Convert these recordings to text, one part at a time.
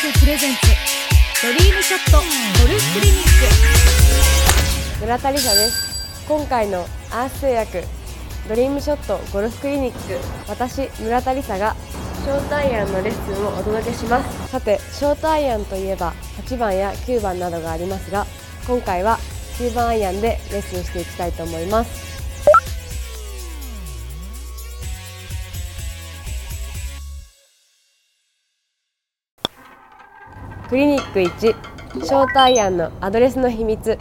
プレゼンツドリームショットゴルフクリニック。村田理沙です。今回のアース製薬ドリームショットゴルフクリニック。私村田理沙がショートアイアンのレッスンをお届けします。さてショートアイアンといえば8番や9番などがありますが今回は9番アイアンでレッスンしていきたいと思います。クリニック1ショートアイアンのアドレスの秘密。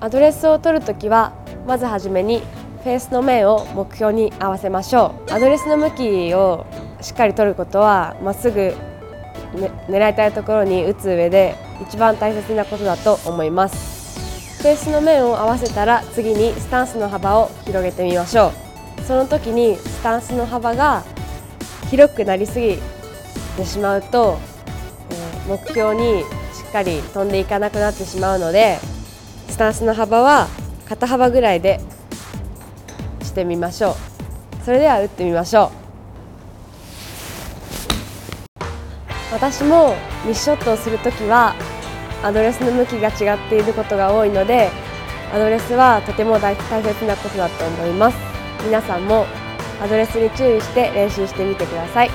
アドレスを取るときはまずはじめにフェースの面を目標に合わせましょう。アドレスの向きをしっかり取ることはまっすぐ、狙いたいところに打つ上で一番大切なことだと思います。フェースの面を合わせたら次にスタンスの幅を広げてみましょう。その時にスタンスの幅が広くなりすぎてしまうと目標にしっかり飛んでいかなくなってしまうのでスタンスの幅は肩幅ぐらいでしてみましょう。それでは打ってみましょう。私もミスショットをするときはアドレスの向きが違っていることが多いのでアドレスはとても大切なことだと思います。皆さんもアドレスに注意して練習してみてください。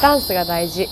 ダンスが大事。